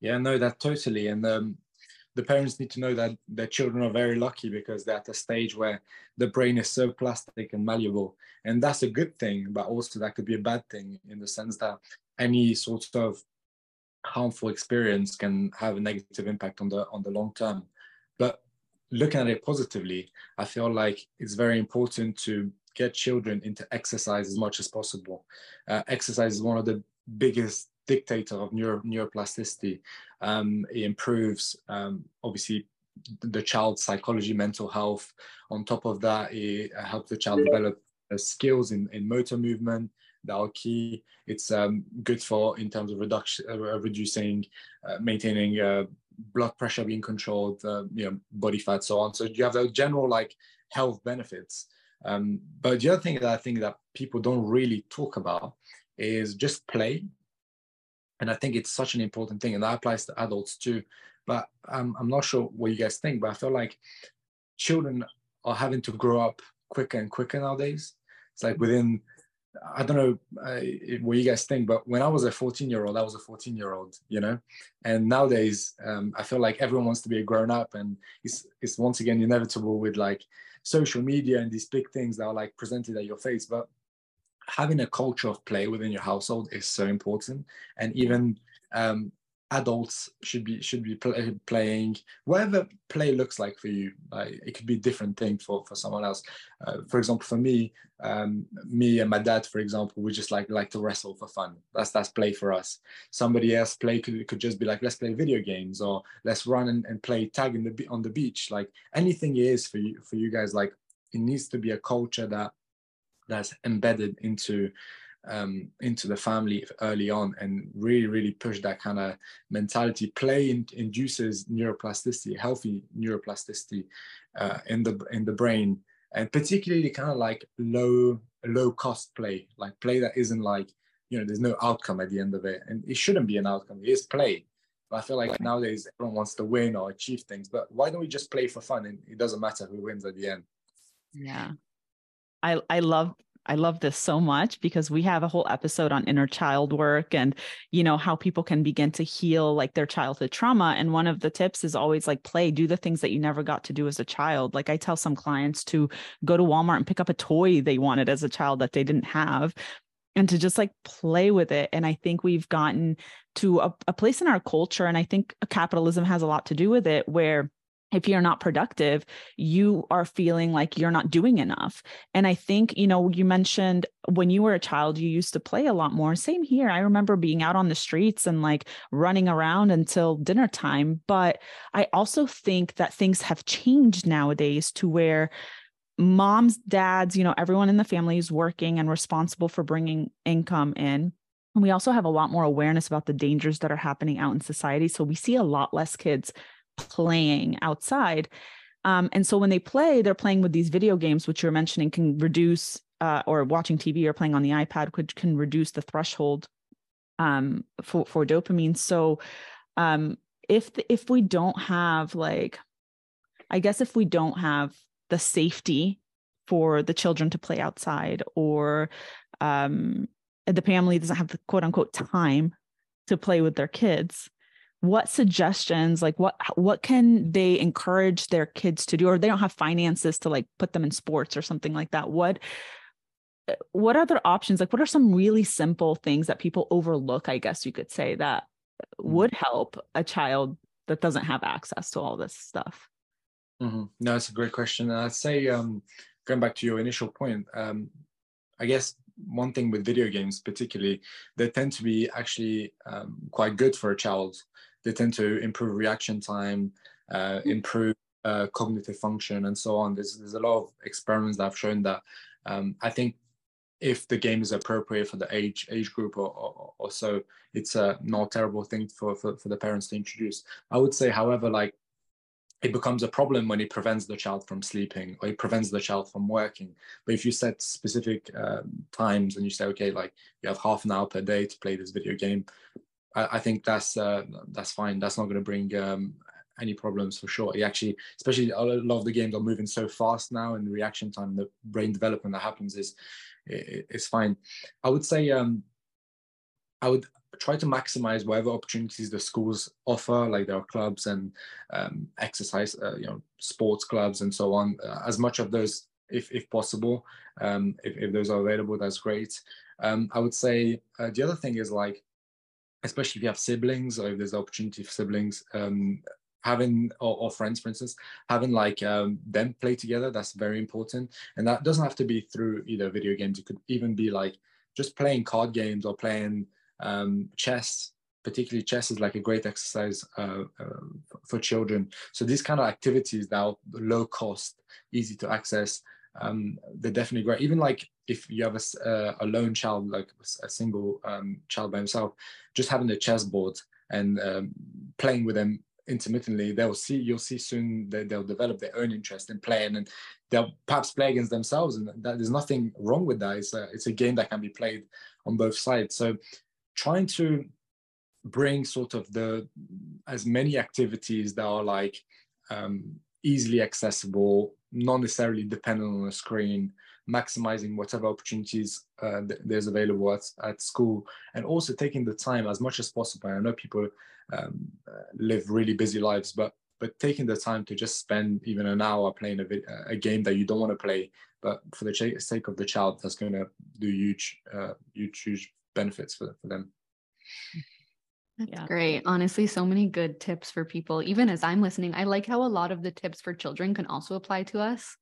Yeah, no, that totally. And um, the parents need to know that their children are very lucky because they're at a stage where the brain is so plastic and malleable. And that's a good thing, but also that could be a bad thing in the sense that any sort of harmful experience can have a negative impact on the on the long term. But looking at it positively i feel like it's very important to get children into exercise as much as possible. Uh, exercise is one of the biggest dictator of neuro, neuroplasticity. Um, it improves um, obviously the child's psychology mental health. On top of that it helps the child develop uh, skills in, in motor movement key. It's um, good for in terms of reduction, uh, reducing, uh, maintaining uh, blood pressure being controlled, uh, you know, body fat, so on. So you have the general like health benefits. Um, but the other thing that I think that people don't really talk about is just play. And I think it's such an important thing, and that applies to adults too. But um, I'm not sure what you guys think, but I feel like children are having to grow up quicker and quicker nowadays. It's like within I don't know uh, what you guys think, but when I was a 14 year old, I was a 14 year old, you know. And nowadays, um, I feel like everyone wants to be a grown up, and it's it's once again inevitable with like social media and these big things that are like presented at your face. But having a culture of play within your household is so important, and even um, adults should be should be play, playing. Whatever play looks like for you like it could be a different thing for for someone else. Uh, for example for me um, me and my dad for example we just like like to wrestle for fun. That's that's play for us. Somebody else play could, could just be like let's play video games or let's run and, and play tag in the on the beach. Like anything is for you for you guys. Like it needs to be a culture that that's embedded into um, into the family early on and really, really push that kind of mentality. Play in, induces neuroplasticity, healthy neuroplasticity uh, in the in the brain, and particularly kind of like low low cost play, like play that isn't like you know there's no outcome at the end of it, and it shouldn't be an outcome. It is play. But I feel like nowadays everyone wants to win or achieve things. But why don't we just play for fun? And it doesn't matter who wins at the end. Yeah. I, I love I love this so much because we have a whole episode on inner child work and you know how people can begin to heal like their childhood trauma. And one of the tips is always like play do the things that you never got to do as a child. Like I tell some clients to go to Walmart and pick up a toy they wanted as a child that they didn't have and to just like play with it. And I think we've gotten to a, a place in our culture and I think capitalism has a lot to do with it where if you're not productive, you are feeling like you're not doing enough. And I think, you know, you mentioned when you were a child, you used to play a lot more. Same here. I remember being out on the streets and like running around until dinner time. But I also think that things have changed nowadays to where moms, dads, you know, everyone in the family is working and responsible for bringing income in. And we also have a lot more awareness about the dangers that are happening out in society. So we see a lot less kids playing outside. Um, and so when they play, they're playing with these video games, which you're mentioning can reduce, uh, or watching TV or playing on the iPad, which can reduce the threshold um, for for dopamine. So um, if the, if we don't have like, I guess if we don't have the safety for the children to play outside, or um, the family doesn't have the quote unquote time to play with their kids, what suggestions like what what can they encourage their kids to do? Or they don't have finances to like put them in sports or something like that. What uh, what other options? Like what are some really simple things that people overlook i guess you could say that mm-hmm. would help a child that doesn't have access to all this stuff? Mm-hmm. no it's a great question. And i'd say um going back to your initial point um i guess one thing with video games particularly they tend to be actually um, quite good for a child they tend to improve reaction time, uh, hmm. improve uh, cognitive function, and so on. There's there's a lot of experiments that have shown that. Um, I think if the game is appropriate for the age age group or, or, or so, it's a not terrible thing for, for for the parents to introduce. I would say, however, like it becomes a problem when it prevents the child from sleeping or it prevents the child from working. But if you set specific um, times and you say, okay, like you have half an hour per day to play this video game, I, I think that's uh, that's fine. That's not going to bring um, any problems for sure. It actually, especially a lot of the games are moving so fast now, and the reaction time, the brain development that happens is is fine. I would say um, I would try to maximize whatever opportunities the schools offer, like there are clubs and um, exercise, uh, you know, sports clubs and so on. Uh, as much of those, if if possible, um, if, if those are available, that's great. Um, I would say uh, the other thing is like, especially if you have siblings or if there's opportunity for siblings, um, having or, or, friends for instance having like um, them play together that's very important. And that doesn't have to be through either video games. It could even be like just playing card games or playing um, chess. Particularly chess is like a great exercise uh, uh, for children. So these kind of activities that are low cost easy to access um, they're definitely great. Even like if you have a, uh, a lone child like a single um, child by himself just having a chessboard and um, playing with them intermittently they'll see you'll see soon that they'll develop their own interest in playing and they'll perhaps play against themselves and that, there's nothing wrong with that. It's a, it's a game that can be played on both sides. So trying to bring sort of the as many activities that are like um, easily accessible not necessarily dependent on a screen maximizing whatever opportunities uh, th- there's available at, at school and also taking the time as much as possible i know people um, uh, live really busy lives but but taking the time to just spend even an hour playing a, a game that you don't want to play but for the ch- sake of the child that's going to do huge uh, huge huge benefits for, for them that's yeah. great. Honestly, so many good tips for people. Even as I'm listening, I like how a lot of the tips for children can also apply to us.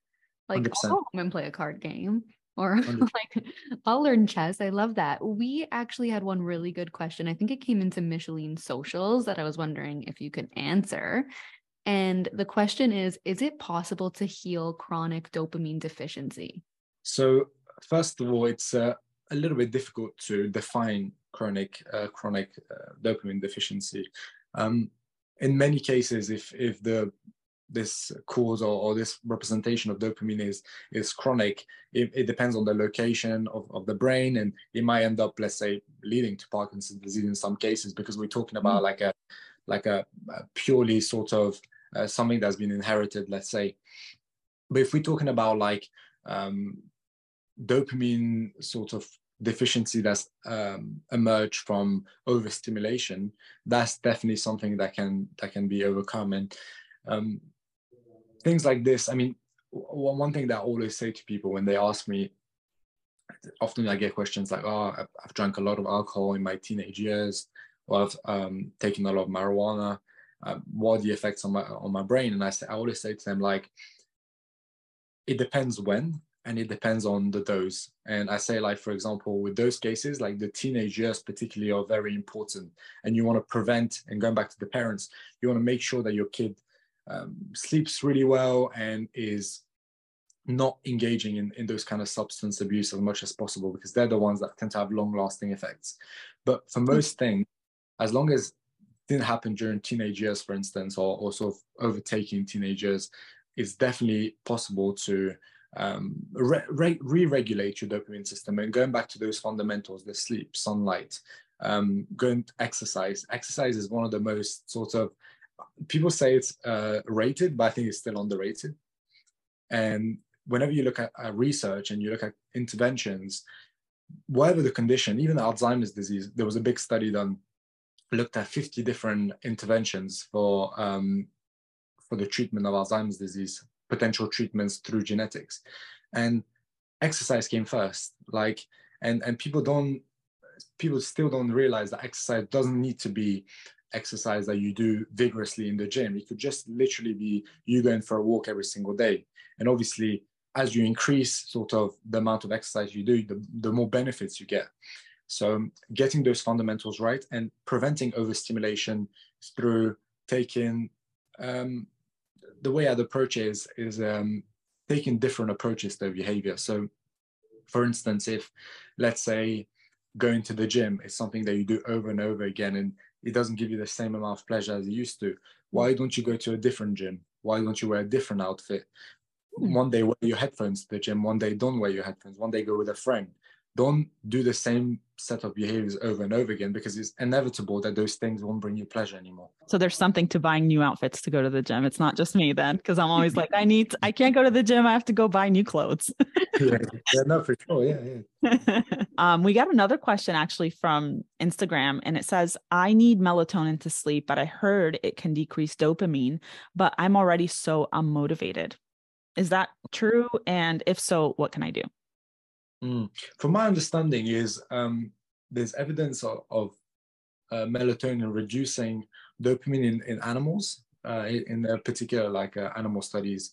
Like, 100%. I'll go home and play a card game or like I'll learn chess. I love that. We actually had one really good question. I think it came into Micheline socials that I was wondering if you could answer. And the question is Is it possible to heal chronic dopamine deficiency? So, first of all, it's uh, a little bit difficult to define chronic uh, chronic uh, dopamine deficiency. Um, in many cases, if if the this cause or, or, this representation of dopamine is is chronic it, it, depends on the location of, of the brain and it might end up let's say leading to parkinson's disease in some cases because we're talking about mm. like a like a, a purely sort of uh, something that's been inherited let's say but if we're talking about like um, dopamine sort of deficiency that's um, emerged from overstimulation that's definitely something that can that can be overcome and um, things like this. I mean, one thing that I always say to people when they ask me, often I get questions like, "Oh, I've, I've drank a lot of alcohol in my teenage years, or I've um, taken a lot of marijuana. Uh, what are the effects on my on my brain?" And I say, I always say to them like, "It depends when." And it depends on the dose. And I say, like, for example, with those cases, like the teenage years particularly are very important. And you want to prevent, and going back to the parents, you want to make sure that your kid um, sleeps really well and is not engaging in, in those kind of substance abuse as much as possible because they're the ones that tend to have long lasting effects. But for hmm. most things, as long as it didn't happen during teenage years, for instance, or, or sort of overtaking teenagers, it's definitely possible to um, re- regulate your dopamine system and going back to those fundamentals, the sleep, sunlight, um, going to exercise. Exercise is one of the most sort of people say it's uh, rated, but I think it's still underrated. And whenever you look at uh, research and you look at interventions, whatever the condition, even Alzheimer's disease, there was a big study done, looked at 50 different interventions for um, for the treatment of Alzheimer's disease, potential treatments through genetics, and exercise came first. Like, and and people don't, people still don't realize that exercise doesn't need to be exercise that you do vigorously in the gym. It could just literally be you going for a walk every single day. And obviously, as you increase sort of the amount of exercise you do, the, the more benefits you get. So getting those fundamentals right and preventing overstimulation through taking um, the way I'd approach is is um, taking different approaches to behavior. So, for instance, if let's say going to the gym is something that you do over and over again, and it doesn't give you the same amount of pleasure as it used to. Why don't you go to a different gym? Why don't you wear a different outfit? Hmm. One day wear your headphones to the gym, one day don't wear your headphones, one day go with a friend. Don't do the same set of behaviors over and over again because it's inevitable that those things won't bring you pleasure anymore. So there's something to buying new outfits to go to the gym. It's not just me then, because I'm always like, I need, to, I can't go to the gym. I have to go buy new clothes. yeah, yeah, no, for sure. Yeah, yeah. um, we got another question actually from Instagram, and it says, I need melatonin to sleep, but I heard it can decrease dopamine, but I'm already so unmotivated. Is that true? And if so, what can I do? Mm. From my understanding, is um, there's evidence of, of uh, melatonin reducing dopamine in, in animals. Uh, in, in particular, like uh, animal studies,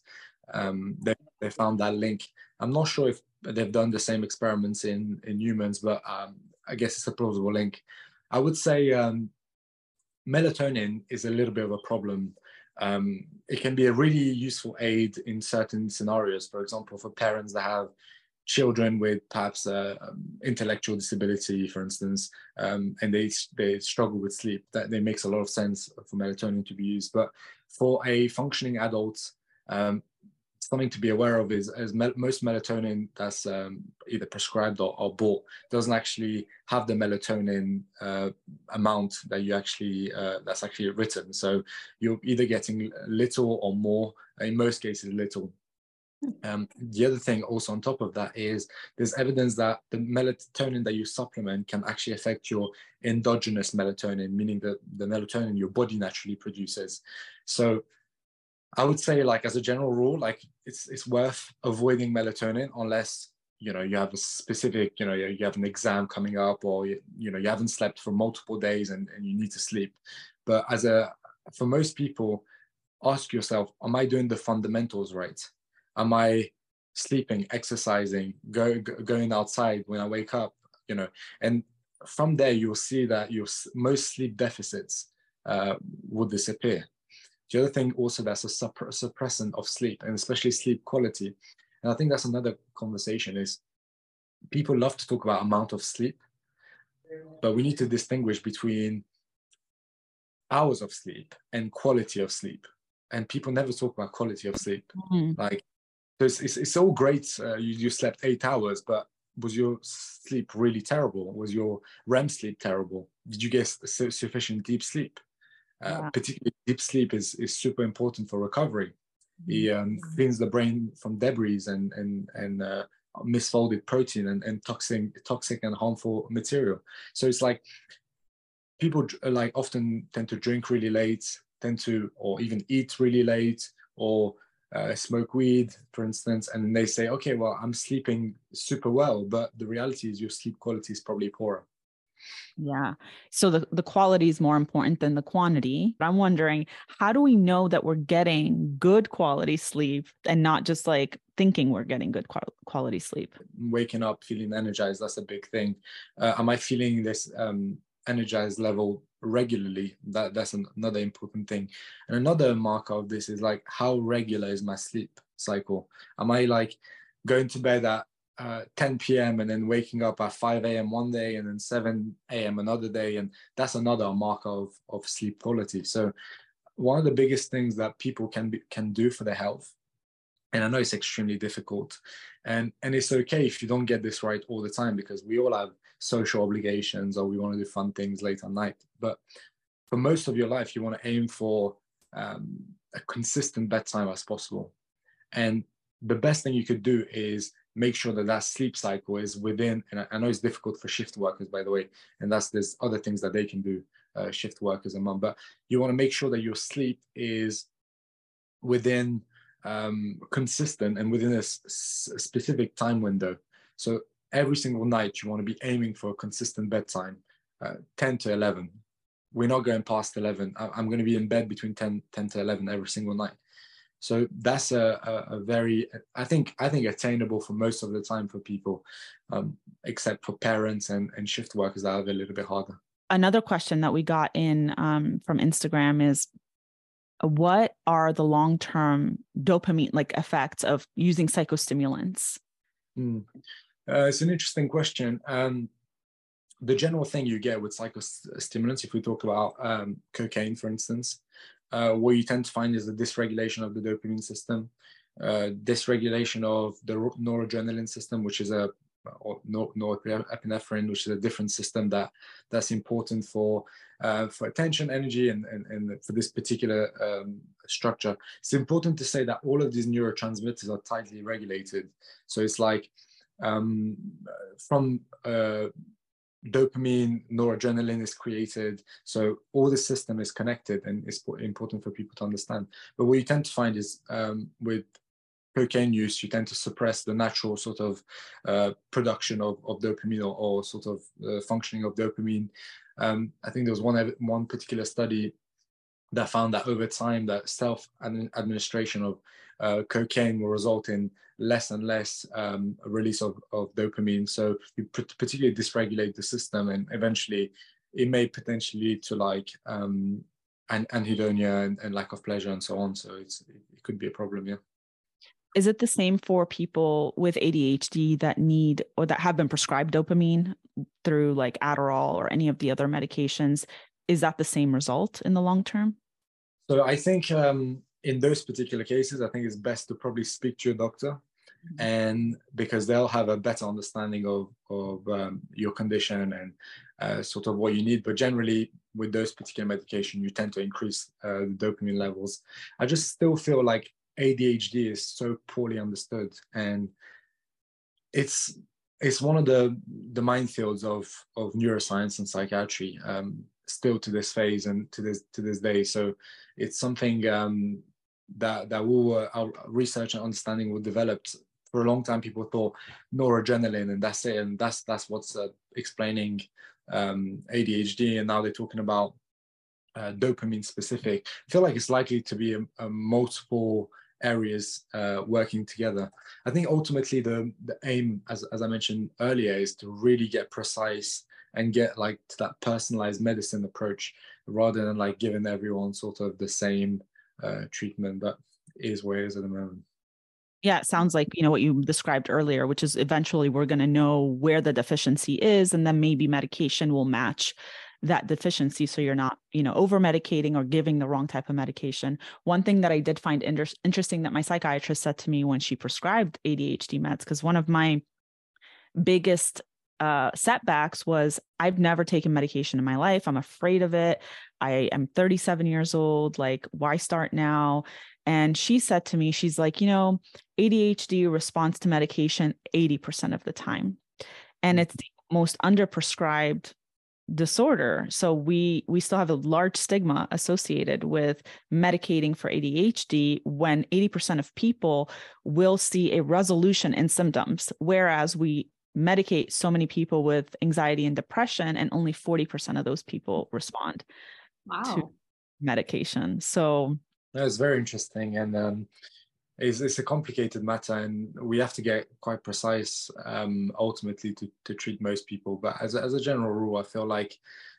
um, they, they found that link. I'm not sure if they've done the same experiments in in humans, but um, I guess it's a plausible link. I would say um, melatonin is a little bit of a problem. Um, it can be a really useful aid in certain scenarios. For example, for parents that have children with perhaps uh, um, intellectual disability, for instance, um, and they they struggle with sleep, that, that makes a lot of sense for melatonin to be used. But for a functioning adult, um, something to be aware of is as most melatonin that's um, either prescribed or, or, bought doesn't actually have the melatonin uh, amount that you actually uh, that's actually written. So you're either getting little or more. In most cases, little. Um, the other thing also on top of that is there's evidence that the melatonin that you supplement can actually affect your endogenous melatonin, meaning that the melatonin your body naturally produces. So I would say like as a general rule, like it's it's worth avoiding melatonin unless you know you have a specific you know you have an exam coming up or you, you know you haven't slept for multiple days and, and you need to sleep. But as a for most people, ask yourself, am I doing the fundamentals right? Am i sleeping exercising go, go, going outside when i wake up you know? And from there you'll see that your most sleep deficits uh, will disappear. The other thing also that's a supp- suppressant of sleep and especially sleep quality and i think that's another conversation is people love to talk about amount of sleep but we need to distinguish between hours of sleep and quality of sleep. And people never talk about quality of sleep. Mm-hmm. like so it's, it's, it's all great. Uh, you, you slept eight hours, but was your sleep really terrible? Was your REM sleep terrible? Did you get su- sufficient deep sleep? Uh, yeah. Particularly, deep sleep is, is super important for recovery. It mm-hmm. um, cleans the brain from debris and and and uh, misfolded protein and, and toxic toxic and harmful material. So it's like people like often tend to drink really late, tend to or even eat really late, or uh, smoke weed, for instance, and they say, okay, well, I'm sleeping super well, but the reality is your sleep quality is probably poor. Yeah. So the, the quality is more important than the quantity. But I'm wondering, how do we know that we're getting good quality sleep and not just like thinking we're getting good quality sleep? Waking up feeling energized, that's a big thing. Uh, am I feeling this um, energized level regularly that that's an, another important thing. And another marker of this is like how regular is my sleep cycle? Am i like going to bed at uh, 10 p.m and then waking up at 5 a.m one day and then 7 a.m another day? And that's another marker of, of sleep quality. So one of the biggest things that people can be, can do for their health and i know it's extremely difficult and and it's okay if you don't get this right all the time because we all have social obligations or we want to do fun things late at night. But for most of your life, you want to aim for um, a consistent bedtime as possible. And the best thing you could do is make sure that that sleep cycle is within, and I know it's difficult for shift workers, by the way, and that's there's other things that they can do, uh, shift workers and mom, but you want to make sure that your sleep is within um, consistent and within a s- specific time window. So every single night you want to be aiming for a consistent bedtime uh, 10 to 11 we're not going past 11 i'm going to be in bed between 10 10 to 11 every single night. So that's a, a, a very i think i think attainable for most of the time for people um, except for parents and, and shift workers that are a little bit harder. Another question that we got in um, from instagram is what are the long-term dopamine like effects of using psychostimulants? Mm. Uh, it's an interesting question. Um, the general thing you get with psychostimulants, if we talk about um, cocaine, for instance, uh, what you tend to find is the dysregulation of the dopamine system, uh, dysregulation of the noradrenaline system, which is a or norepinephrine, which is a different system that that's important for uh, for attention, energy, and, and, and for this particular um, structure. It's important to say that all of these neurotransmitters are tightly regulated. So it's like um, from uh, dopamine, noradrenaline is created. So all the system is connected and it's important for people to understand. But what you tend to find is um, with cocaine use, you tend to suppress the natural sort of uh, production of, of dopamine or, or sort of uh, functioning of dopamine. Um, I think there was one one particular study that found that over time that self administration of uh, cocaine will result in less and less um, release of, of dopamine. So you particularly dysregulate the system, and eventually it may potentially lead to like um, an anhedonia and, and lack of pleasure and so on. So it's it could be a problem. Yeah is it the same for people with ADHD that need or that have been prescribed dopamine through like Adderall or any of the other medications? Is that the same result in the long term? So I think um, in those particular cases, I think it's best to probably speak to your doctor, mm-hmm. and because they'll have a better understanding of of um, your condition and uh, sort of what you need. But generally, with those particular medication, you tend to increase uh, the dopamine levels. I just still feel like ADHD is so poorly understood, and it's it's one of the the minefields of of neuroscience and psychiatry um, still to this phase and to this to this day. So it's something um, that that we uh, our research and understanding were developed for a long time. People thought noradrenaline and that's it, and that's that's what's uh, explaining um, ADHD, and now they're talking about uh, dopamine specific. I feel like it's likely to be a, a multiple areas uh, working together. I think ultimately the, the aim, as, as I mentioned earlier, is to really get precise and get like to that personalized medicine approach rather than like giving everyone sort of the same uh, treatment. But is where it is at the moment. Yeah, it sounds like, you know, what you described earlier, which is eventually we're going to know where the deficiency is, and then maybe medication will match that deficiency so you're not you know over medicating or giving the wrong type of medication one thing that i did find inter- interesting that my psychiatrist said to me when she prescribed adhd meds because one of my biggest uh, setbacks was I've never taken medication in my life. I'm afraid of it. I am 37 years old. Like, why start now? And she said to me, she's like, you know, ADHD responds to medication 80% of the time. And it's the most underprescribed disorder so we we still have a large stigma associated with medicating for ADHD when 80% of people will see a resolution in symptoms whereas we medicate so many people with anxiety and depression and only 40% of those people respond wow. to medication. So that's very interesting and um, it's, it's a complicated matter and we have to get quite precise um, ultimately to, to treat most people. But as a, as a general rule i feel like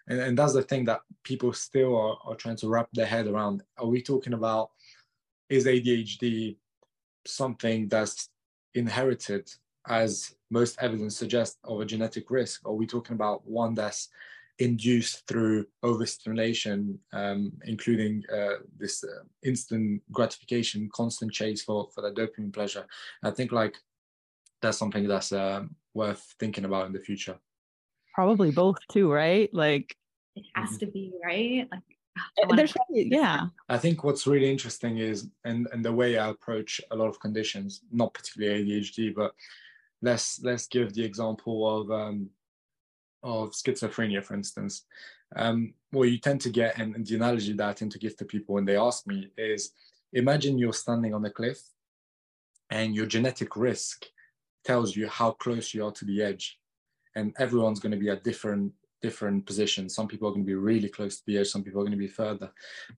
and, and that's the thing that people still are, are trying to wrap their head around. Are we talking about is adhd something that's inherited as most evidence suggests of a genetic risk are we talking about one that's induced through overstimulation, um, including uh, this uh, instant gratification, constant chase for, for that dopamine pleasure. I think like that's something that's uh, worth thinking about in the future. Probably both too, right? Like it has mm-hmm. to be right. Like uh, there's yeah. I think what's really interesting is and and the way I approach a lot of conditions, not particularly ADHD, but let's let's give the example of um, of schizophrenia, for instance, um, what you tend to get, and, and the analogy that I tend to give to people when they ask me is imagine you're standing on a cliff and your genetic risk tells you how close you are to the edge. And everyone's going to be at different different positions. Some people are going to be really close to the edge, some people are going to be further.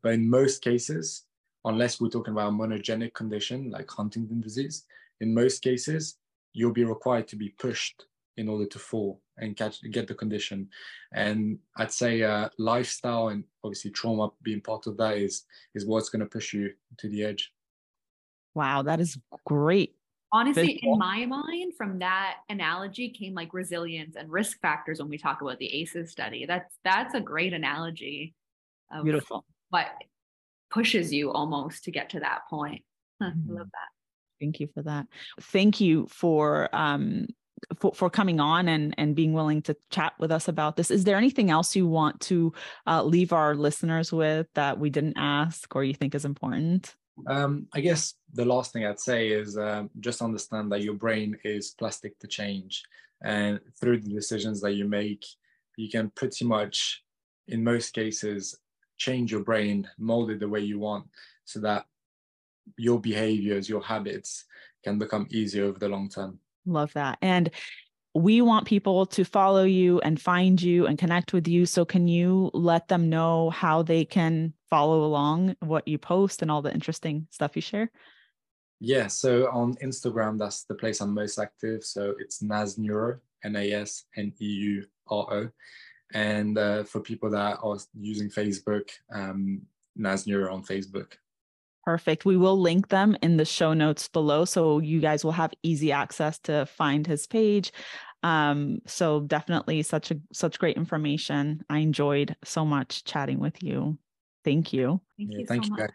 But in most cases, unless we're talking about a monogenic condition like Huntington disease, in most cases, you'll be required to be pushed in order to fall and catch get the condition. And i'd say uh, lifestyle and obviously trauma being part of that is is what's going to push you to the edge. Wow that is great. Honestly in my mind from that analogy came like resilience and risk factors when we talk about the aces study. That's that's a great analogy beautiful. what pushes you almost to get to that point. Mm-hmm. i love that thank you for that thank you for um for, for coming on and and being willing to chat with us about this. Is there anything else you want to uh, leave our listeners with that we didn't ask or you think is important? Um, I guess the last thing I'd say is um, just understand that your brain is plastic to change, and through the decisions that you make, you can pretty much, in most cases, change your brain, mold it the way you want, so that your behaviors, your habits can become easier over the long term. Love that. And we want people to follow you and find you and connect with you. So, can you let them know how they can follow along what you post and all the interesting stuff you share? Yeah. So, on Instagram, that's the place I'm most active. So, it's Nas Neuro, N A S N E U R O. And uh, for people that are using Facebook, um, Nas Neuro on Facebook. Perfect. We will link them in the show notes below so you guys will have easy access to find his page. Um, so definitely such a such great information. I enjoyed so much chatting with you. Thank you. Thank yeah, you. Thank so you. Much.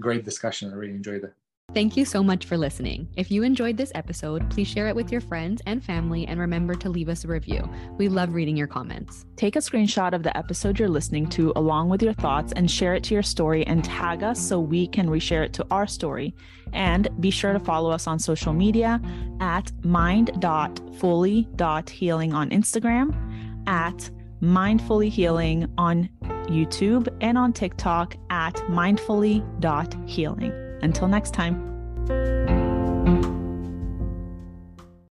Great discussion. I really enjoyed it. Thank you so much for listening. If you enjoyed this episode, please share it with your friends and family and remember to leave us a review. We love reading your comments. Take a screenshot of the episode you're listening to along with your thoughts and share it to your story and tag us so we can reshare it to our story. And be sure to follow us on social media at mind.fully.healing on Instagram, at mindfully healing on YouTube, and on TikTok at mindfully.healing. Until next time.